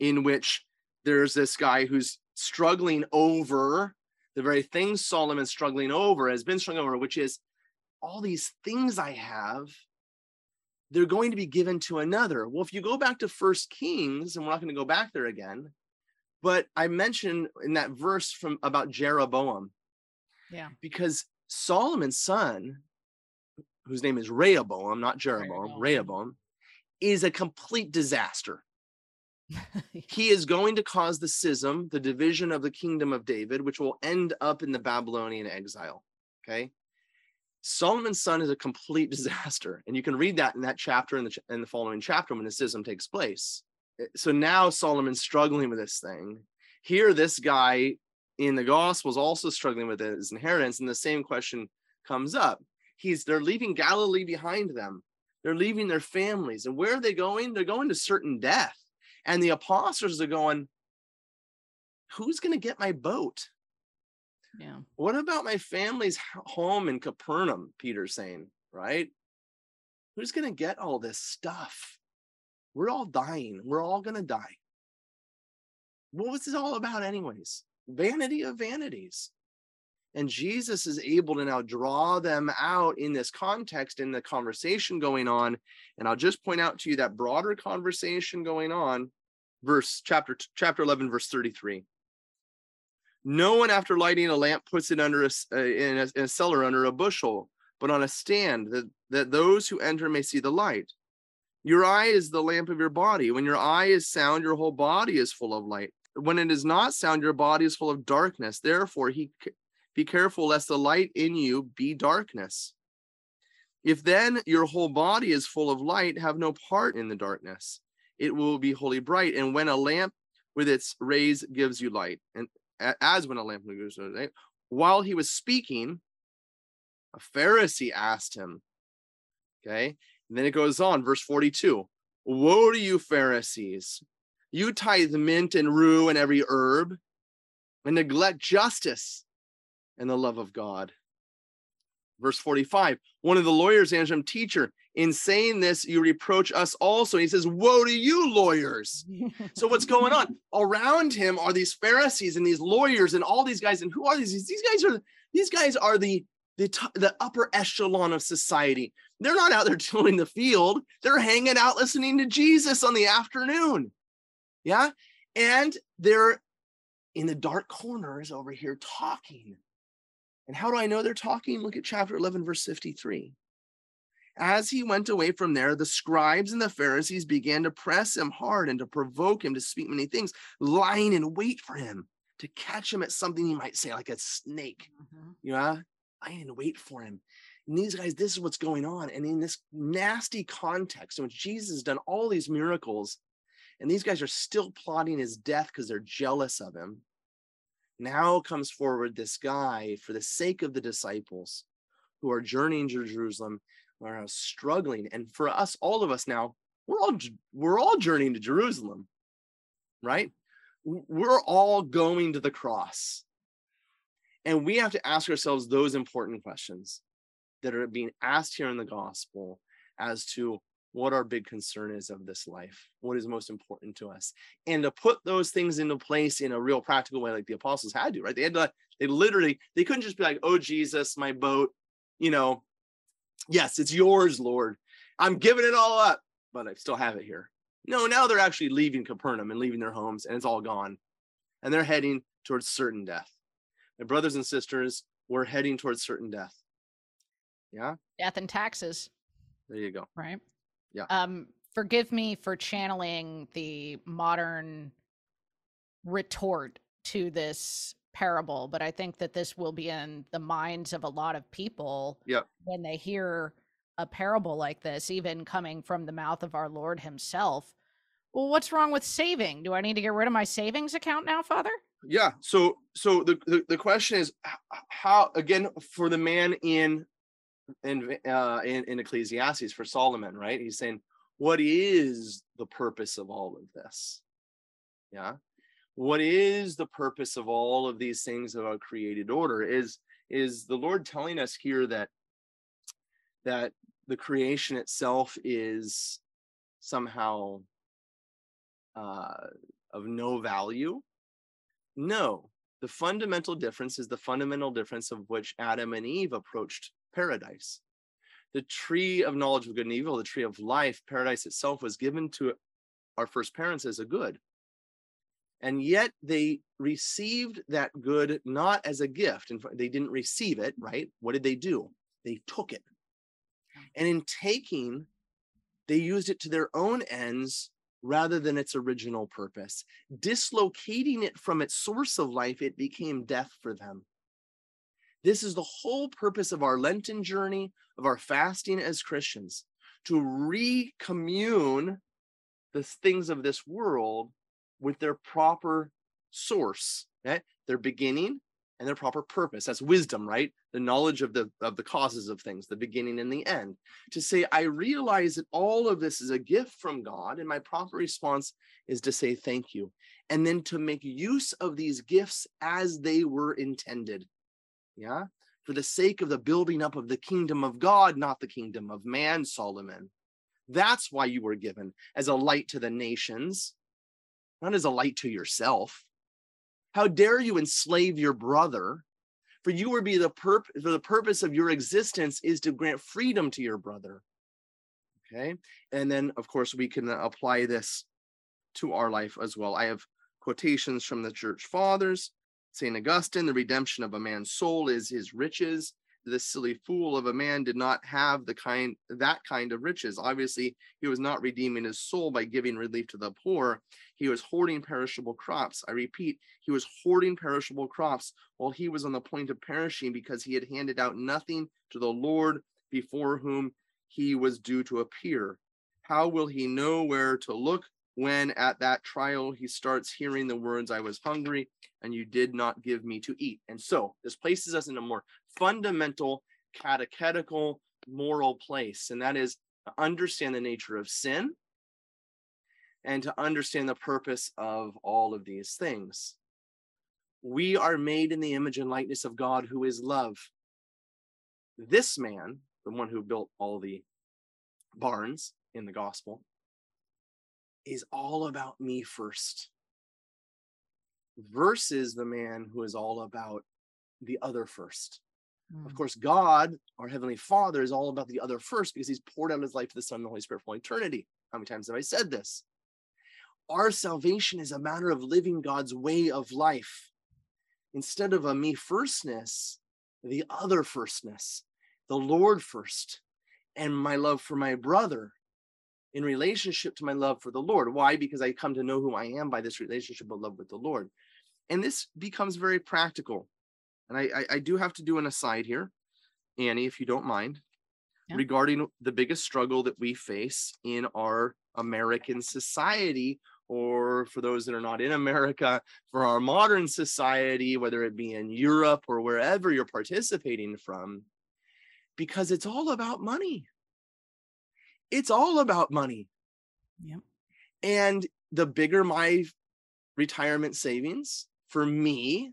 in which there's this guy who's struggling over the very thing Solomon's struggling over has been struggling over, which is all these things I have. They're going to be given to another. Well, if you go back to First Kings, and we're not going to go back there again, but I mentioned in that verse from about Jeroboam yeah. because Solomon's son, whose name is Rehoboam, not Jeroboam, Rehoboam. Rehoboam, is a complete disaster. He is going to cause the schism, the division of the kingdom of David, which will end up in the Babylonian exile. Okay. Solomon's son is a complete disaster. And you can read that in that chapter and the, in the following chapter when the schism takes place. Eh, So now Solomon's struggling with this thing. Here, this guy in the gospel Gospels also struggling with his inheritance, and the same question comes up. He's they're leaving Galilee behind them. They're leaving their families. And where are they going? They're going to certain death. And the apostles are going, Who's going to get my boat? Yeah. What about my family's home in Capernaum? Peter's saying, right? Who's going to get all this stuff? We're all dying. We're all going to die. What was this all about, anyways? Vanity of vanities. And Jesus is able to now draw them out in this context, in the conversation going on. And I'll just point out to you that broader conversation going on, verse chapter chapter 11, verse 33. No one, after lighting a lamp, puts it under a, uh, in, a, in a cellar under a bushel, but on a stand, that, that those who enter may see the light. Your eye is the lamp of your body. When your eye is sound, your whole body is full of light. When it is not sound, your body is full of darkness. Therefore, he be careful lest the light in you be darkness. If then your whole body is full of light, have no part in the darkness. It will be wholly bright. And when a lamp with its rays gives you light, and as when a lamp gives you light, while he was speaking, a Pharisee asked him, okay, and then it goes on, verse 42 Woe to you, Pharisees! You tithe mint and rue and every herb, and neglect justice and the love of God. Verse 45 One of the lawyers answered him, Teacher, in saying this, you reproach us also. He says, Woe to you, lawyers! So what's going on around him are these Pharisees and these lawyers and all these guys. And who are these? These guys are these guys are the the the upper echelon of society. They're not out there tilling the field. They're hanging out listening to Jesus on the afternoon. Yeah, and they're in the dark corners over here talking. And how do I know they're talking? Look at chapter 11, verse 53. As he went away from there, the scribes and the Pharisees began to press him hard and to provoke him to speak many things, lying in wait for him to catch him at something he might say, like a snake. Mhm. Yeah, lying in wait for him. And these guys, this is what's going on. And in this nasty context in which Jesus has done all these miracles, and these guys are still plotting his death because they're jealous of him. Now comes forward this guy for the sake of the disciples who are journeying to Jerusalem, are uh, struggling. And for us, all of us now, we're all we're all journeying to Jerusalem, right? We're all going to the cross. And we have to ask ourselves those important questions that are being asked here in the gospel as to what our big concern is of this life, what is most important to us, and to put those things into place in a real practical way, like the apostles had to, right? They had to, they literally, they couldn't just be like, oh, Jesus, my boat, you know, yes, it's yours, Lord. I'm giving it all up, but I still have it here. No, now they're actually leaving Capernaum and leaving their homes, and it's all gone. And they're heading towards certain death. My brothers and sisters, we're heading towards certain death. Yeah. Death and taxes. There you go. Right. Yeah. Um, forgive me for channeling the modern retort to this parable, but I think that this will be in the minds of a lot of people Yep. when they hear a parable like this, even coming from the mouth of our Lord Himself. Well, what's wrong with saving? Do I need to get rid of my savings account now, Father? Yeah. So so the the, the question is how again for the man in in uh in, in Ecclesiastes for Solomon, right? He's saying, what is the purpose of all of this? Yeah. What is the purpose of all of these things of created order? Is is the Lord telling us here that that the creation itself is somehow uh, of no value? No. The fundamental difference is the fundamental difference of which Adam and Eve approached paradise. The tree of knowledge of good and evil, the tree of life, paradise itself was given to our first parents as a good. And yet they received that good not as a gift. and they didn't receive it, right? What did they do? They took it. And in taking, they used it to their own ends rather than its original purpose. Dislocating it from its source of life, it became death for them. This is the whole purpose of our Lenten journey, of our fasting as Christians, to recommune the things of this world with their proper source, okay? their beginning and their proper purpose. That's wisdom, right? The knowledge of the of the causes of things, the beginning and the end. To say, I realize that all of this is a gift from God, and my proper response is to say thank you, and then to make use of these gifts as they were intended. Yeah, for the sake of the building up of the kingdom of God, not the kingdom of man, Solomon. That's why you were given as a light to the nations, not as a light to yourself. How dare you enslave your brother? For you will be the purp for the purpose of your existence is to grant freedom to your brother. Okay. And then of course we can apply this to our life as well. I have quotations from the church fathers. St. Augustine, the redemption of a man's soul is his riches. The silly fool of a man did not have the kind that kind of riches. Obviously, he was not redeeming his soul by giving relief to the poor. He was hoarding perishable crops. I repeat, he was hoarding perishable crops while he was on the point of perishing because he had handed out nothing to the Lord before whom he was due to appear. How will he know where to look when at that trial he starts hearing the words, I was hungry and you did not give me to eat? And so this places us in a more fundamental catechetical moral place, and that is to understand the nature of sin and to understand the purpose of all of these things. We are made in the image and likeness of God, who is love. This man, the one who built all the barns in the gospel, is all about me first, versus the man who is all about the other first. Of Mm. course, God, our Heavenly Father, is all about the other first because He's poured out His life to the Son and the Holy Spirit for all eternity. How many times have I said this? Our salvation is a matter of living God's way of life. Instead of a me firstness, the other firstness, the Lord first, and my love for my brother in relationship to my love for the Lord. Why? Because I come to know who I am by this relationship of love with the Lord. And this becomes very practical. And I, I, I do have to do an aside here. Annie, if you don't mind, Yeah. regarding the biggest struggle that we face in our American society, or for those that are not in America, for our modern society, whether it be in Europe or wherever you're participating from, because it's all about money. It's all about money. Yep. And the bigger my retirement savings for me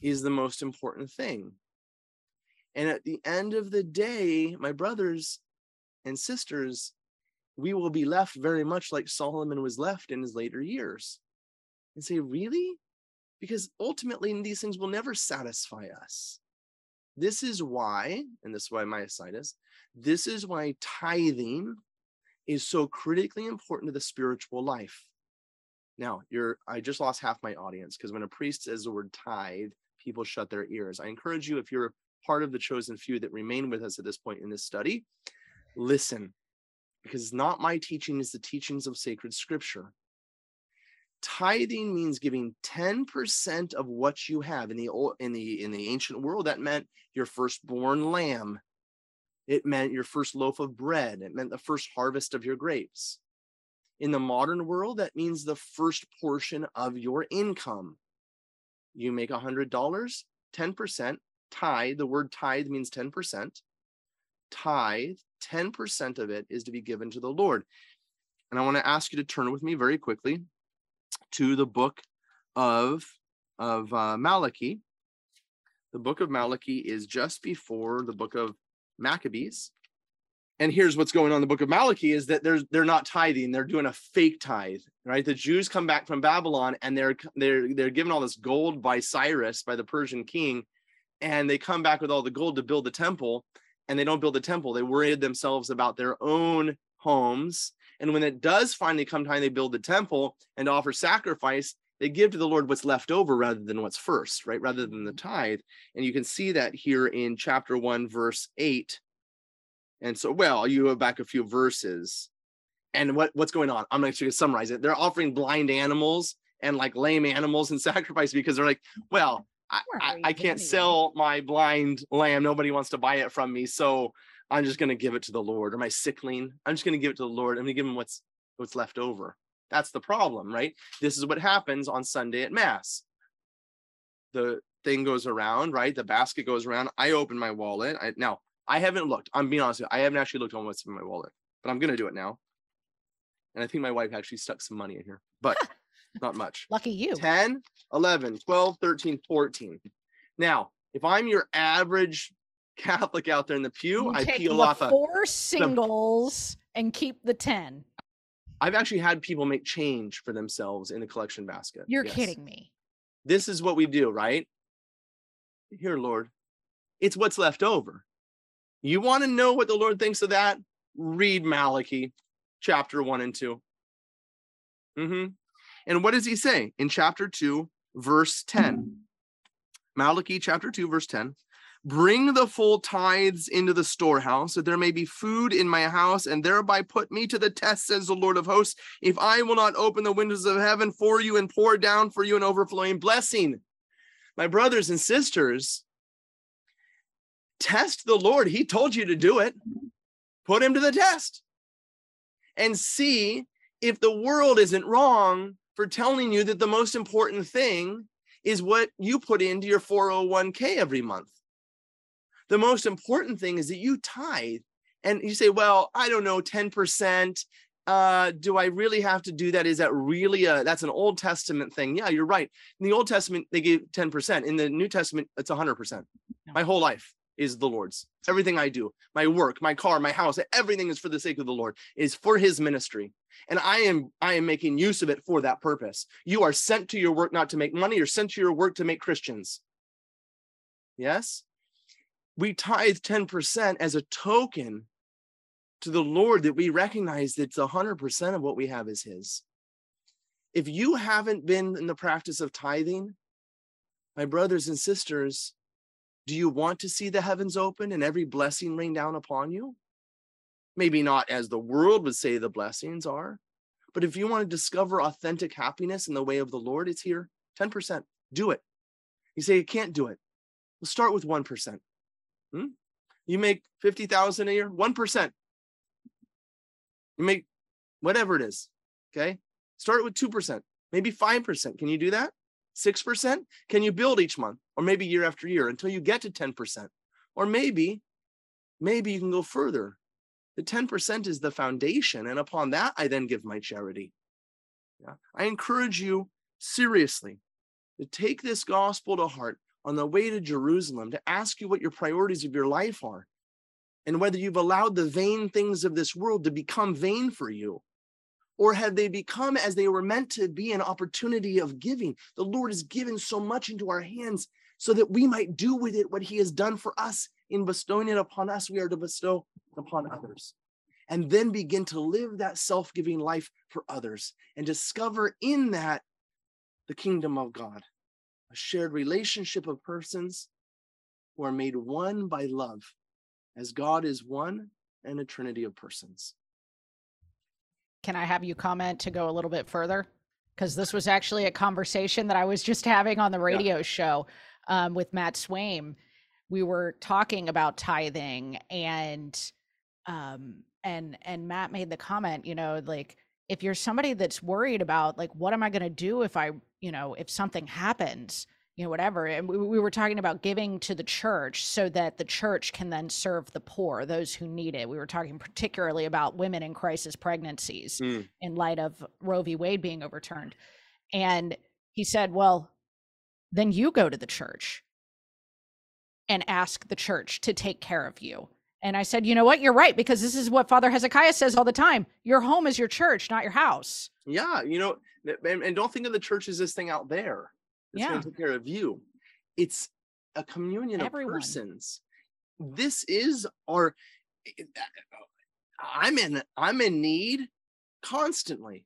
is the most important thing. And at the end of the day, my brothers and sisters, we will be left very much like Solomon was left in his later years and say, Really? Because ultimately, these things will never satisfy us. This is why, and this is why my aside is, this is why tithing is so critically important to the spiritual life. Now, you're I just lost half my audience because when a priest says the word tithe, people shut their ears. I encourage you, if you're part of the chosen few that remain with us at this point in this study, listen, because it's not my teaching, it's the teachings of sacred scripture. Tithing means giving 10% of what you have. In the old in the in the ancient world, that meant your firstborn lamb. It meant your first loaf of bread. It meant the first harvest of your grapes. In the modern world, that means the first portion of your income. You make a hundred dollars, 10% tithe. The word tithe means 10%. Tithe, 10% of it is to be given to the Lord. And I want to ask you to turn with me very quickly to the book of, of uh, Malachi. The book of Malachi is just before the book of Maccabees. And here's what's going on in the book of Malachi is that they're they're not tithing, they're doing a fake tithe, right? The Jews come back from Babylon and they're they're they're given all this gold by Cyrus, by the Persian king, and they come back with all the gold to build the temple, and they don't build the temple. They worried themselves about their own homes. And when it does finally come time they build the temple and offer sacrifice, they give to the Lord what's left over rather than what's first, right? Rather than the tithe. And you can see that here in chapter 1, verse 8. And so, well, you go back a few verses. And what, what's going on? I'm going to summarize it. They're offering blind animals and like lame animals and sacrifice because they're like, well, I, I, I can't sell my blind lamb. Nobody wants to buy it from me. So I'm just going to give it to the Lord or my sickling. I'm just going to give it to the Lord. I'm going to give him what's what's left over. That's the problem, right? This is what happens on Sunday at Mass. The thing goes around, right? The basket goes around. I open my wallet. I, now, I haven't looked. I'm being honest with you. I haven't actually looked on what's in my wallet, but I'm going to do it now. And I think my wife actually stuck some money in here, but not much. Lucky you. 10, 11, 12, 13, 14. Now, if I'm your average Catholic out there in the pew, I peel the off a. four singles and keep the 10. I've actually had people make change for themselves in the collection basket. You're Yes. kidding me. This is what we do, right? Here, Lord, it's what's left over. You want to know what the Lord thinks of that? Read Malachi chapter 1 and 2. hmm And what does he say in chapter 2, verse 10? Malachi chapter 2, verse 10. Bring the full tithes into the storehouse, that there may be food in my house, and thereby put me to the test, says the Lord of hosts, if I will not open the windows of heaven for you and pour down for you an overflowing blessing. My brothers and sisters, test the Lord. He told you to do it. Put him to the test and see if the world isn't wrong for telling you that the most important thing is what you put into your 401k every month. The most important thing is that you tithe. And you say, well, I don't know, 10%. Uh, do I really have to do that? Is that really a that's an Old Testament thing? Yeah, you're right. In the Old Testament, they gave 10%. In the New Testament, it's 100%. My whole life is the Lord's. Everything I do, my work, my car, my house, everything is for the sake of the Lord, is for his ministry. And I am I am making use of it for that purpose. You are sent to your work not to make money, you're sent to your work to make Christians. Yes? We tithe 10% as a token to the Lord that we recognize that 100% of what we have is his. If you haven't been in the practice of tithing, my brothers and sisters, do you want to see the heavens open and every blessing rain down upon you? Maybe not as the world would say the blessings are, but if you want to discover authentic happiness in the way of the Lord, it's here 10%. Do it. You say you can't do it. We'll start with 1%. Hmm? You make 50,000 a year, 1%. You make whatever it is. Okay. Start with 2%, maybe 5%. Can you do that? 6%? Can you build each month or maybe year after year until you get to 10%? Or maybe, maybe you can go further. The 10% is the foundation. And upon that, I then give my charity. Yeah. I encourage you seriously to take this gospel to heart on the way to Jerusalem, to ask you what your priorities of your life are and whether you've allowed the vain things of this world to become vain for you? Or have they become as they were meant to be an opportunity of giving? The lord has given so much into our hands so that we might do with it what he has done for us in bestowing it upon us. We are to bestow upon others and then begin to live that self-giving life for others and discover in that the kingdom of god a shared relationship of persons who are made one by love as god is one and a trinity of persons Can I have you comment to go a little bit further? Because this was actually a conversation that I was just having on the radio show um, with Matt Swaim. We were talking about tithing and um and and Matt made the comment, you know, like if you're somebody that's worried about like what am I going to do if I, you know, if something happens, you know, whatever. And we, we were talking about giving to the church so that the church can then serve the poor, those who need it. We were talking particularly about women in crisis pregnancies Mm. in light of Roe v. Wade being overturned. And he said, well, then you go to the church and ask the church to take care of you. And I said, you know what? You're right, because this is what Father Hezekiah says all the time. Your home is your church, not your house. Yeah, you know, and, and don't think of the church as this thing out there. It's Yeah. going to take care of you. It's a communion Everyone. of persons. This is our. I'm in. I'm in need constantly.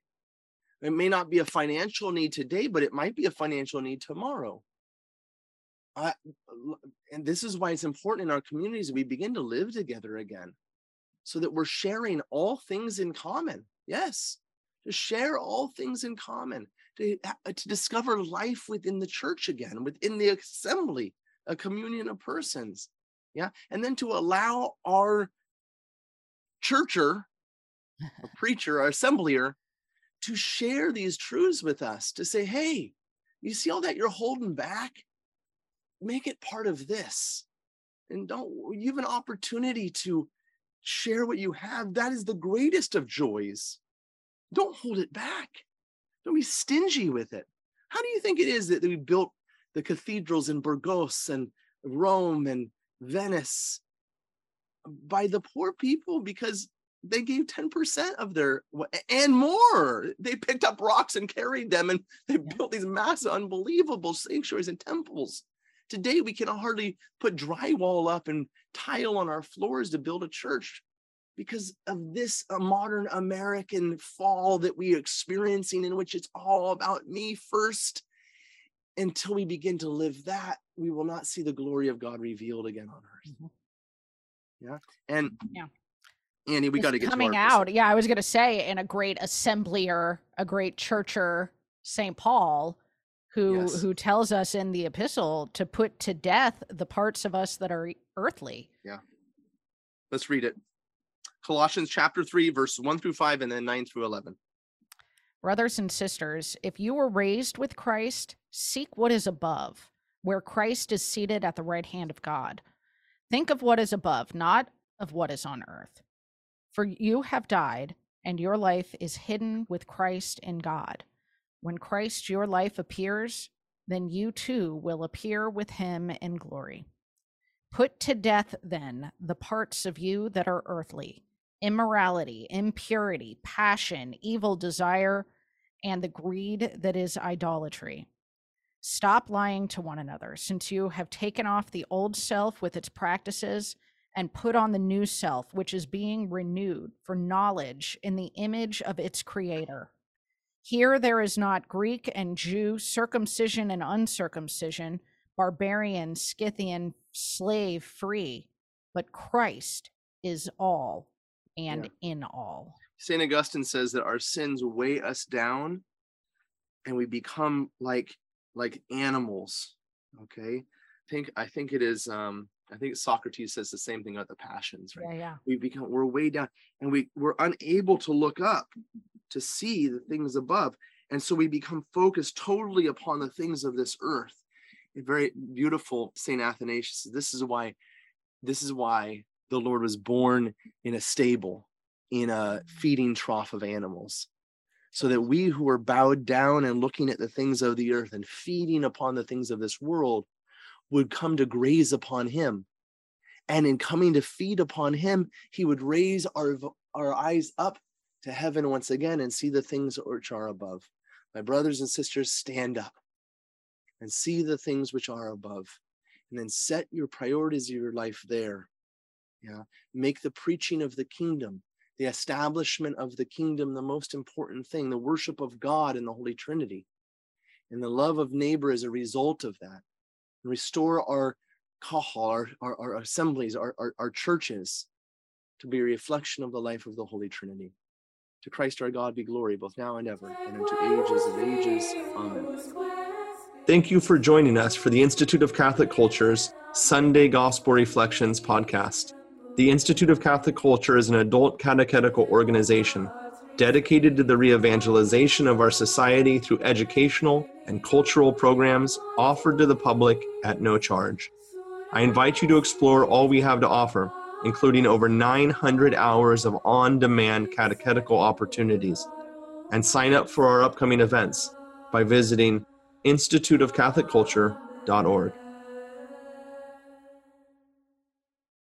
It may not be a financial need today, but it might be a financial need tomorrow. I, and this is why it's important in our communities we begin to live together again, so that we're sharing all things in common. Yes, to share all things in common, to, uh, to discover life within the church again, within the assembly, a communion of persons. Yeah. And then to allow our churcher, a preacher, our assembler, to share these truths with us, to say, hey, you see all that you're holding back? Make it part of this. And don't, you have an opportunity to share what you have. That is the greatest of joys. Don't hold it back. Don't be stingy with it. How do you think it is that we built the cathedrals in Burgos and Rome and Venice by the poor people because they gave 10% of their and more. They picked up rocks and carried them and they built these massive, unbelievable sanctuaries and temples. Today, we can hardly put drywall up and tile on our floors to build a church because of this uh, modern American fall that we are experiencing, in which it's all about me first. Until we begin to live that, we will not see the glory of God revealed again on earth. Mhm. Yeah. And Yeah. Annie, we got to get coming out. Yeah, I was going to say, in a great assembler, a great churcher, St. Paul, who Yes. who tells us in the epistle to put to death the parts of us that are earthly. Yeah. Let's read it. Colossians chapter 3, verses 1 through 5, and then 9 through 11. Brothers and sisters, if you were raised with Christ, seek what is above, where Christ is seated at the right hand of God. Think of what is above, not of what is on earth. For you have died, and your life is hidden with Christ in God. When Christ your life appears, then you too will appear with him in glory. Put to death, then, the parts of you that are earthly immorality, impurity, passion, evil desire, and the greed that is idolatry. Stop lying to one another, since you have taken off the old self with its practices and put on the new self, which is being renewed for knowledge in the image of its creator. Here there is not Greek and Jew, circumcision and uncircumcision, barbarian, Scythian, slave, free, but Christ is all and in all. St. Augustine says that our sins weigh us down and we become like like animals. Okay. I think I think it is um I think Socrates says the same thing about the passions, right? Yeah, yeah. We become we're way down and we we're unable to look up to see the things above. And so we become focused totally upon the things of this earth. A very beautiful Saint Athanasius. This is why, this is why the Lord was born in a stable, in a feeding trough of animals, so that we who are bowed down and looking at the things of the earth and feeding upon the things of this world would come to graze upon him. And in coming to feed upon him, he would raise our, our eyes up to heaven once again and see the things which are above. My brothers and sisters, stand up and see the things which are above. And then set your priorities of your life there. Yeah. Make the preaching of the kingdom, the establishment of the kingdom, the most important thing, the worship of God and the Holy Trinity. And the love of neighbor as a result of that. Restore our kahal, our, our, our assemblies, our, our, our churches to be a reflection of the life of the Holy Trinity. To Christ our God be glory both now and ever, and unto ages of ages. Amen. Thank you for joining us for the Institute of Catholic Culture's Sunday Gospel Reflections podcast. The Institute of Catholic Culture is an adult catechetical organization dedicated to the re evangelization of our society through educational and cultural programs offered to the public at no charge. I invite you to explore all we have to offer, including over 900 hours of on demand catechetical opportunities, and sign up for our upcoming events by visiting instituteofcatholicculture.org.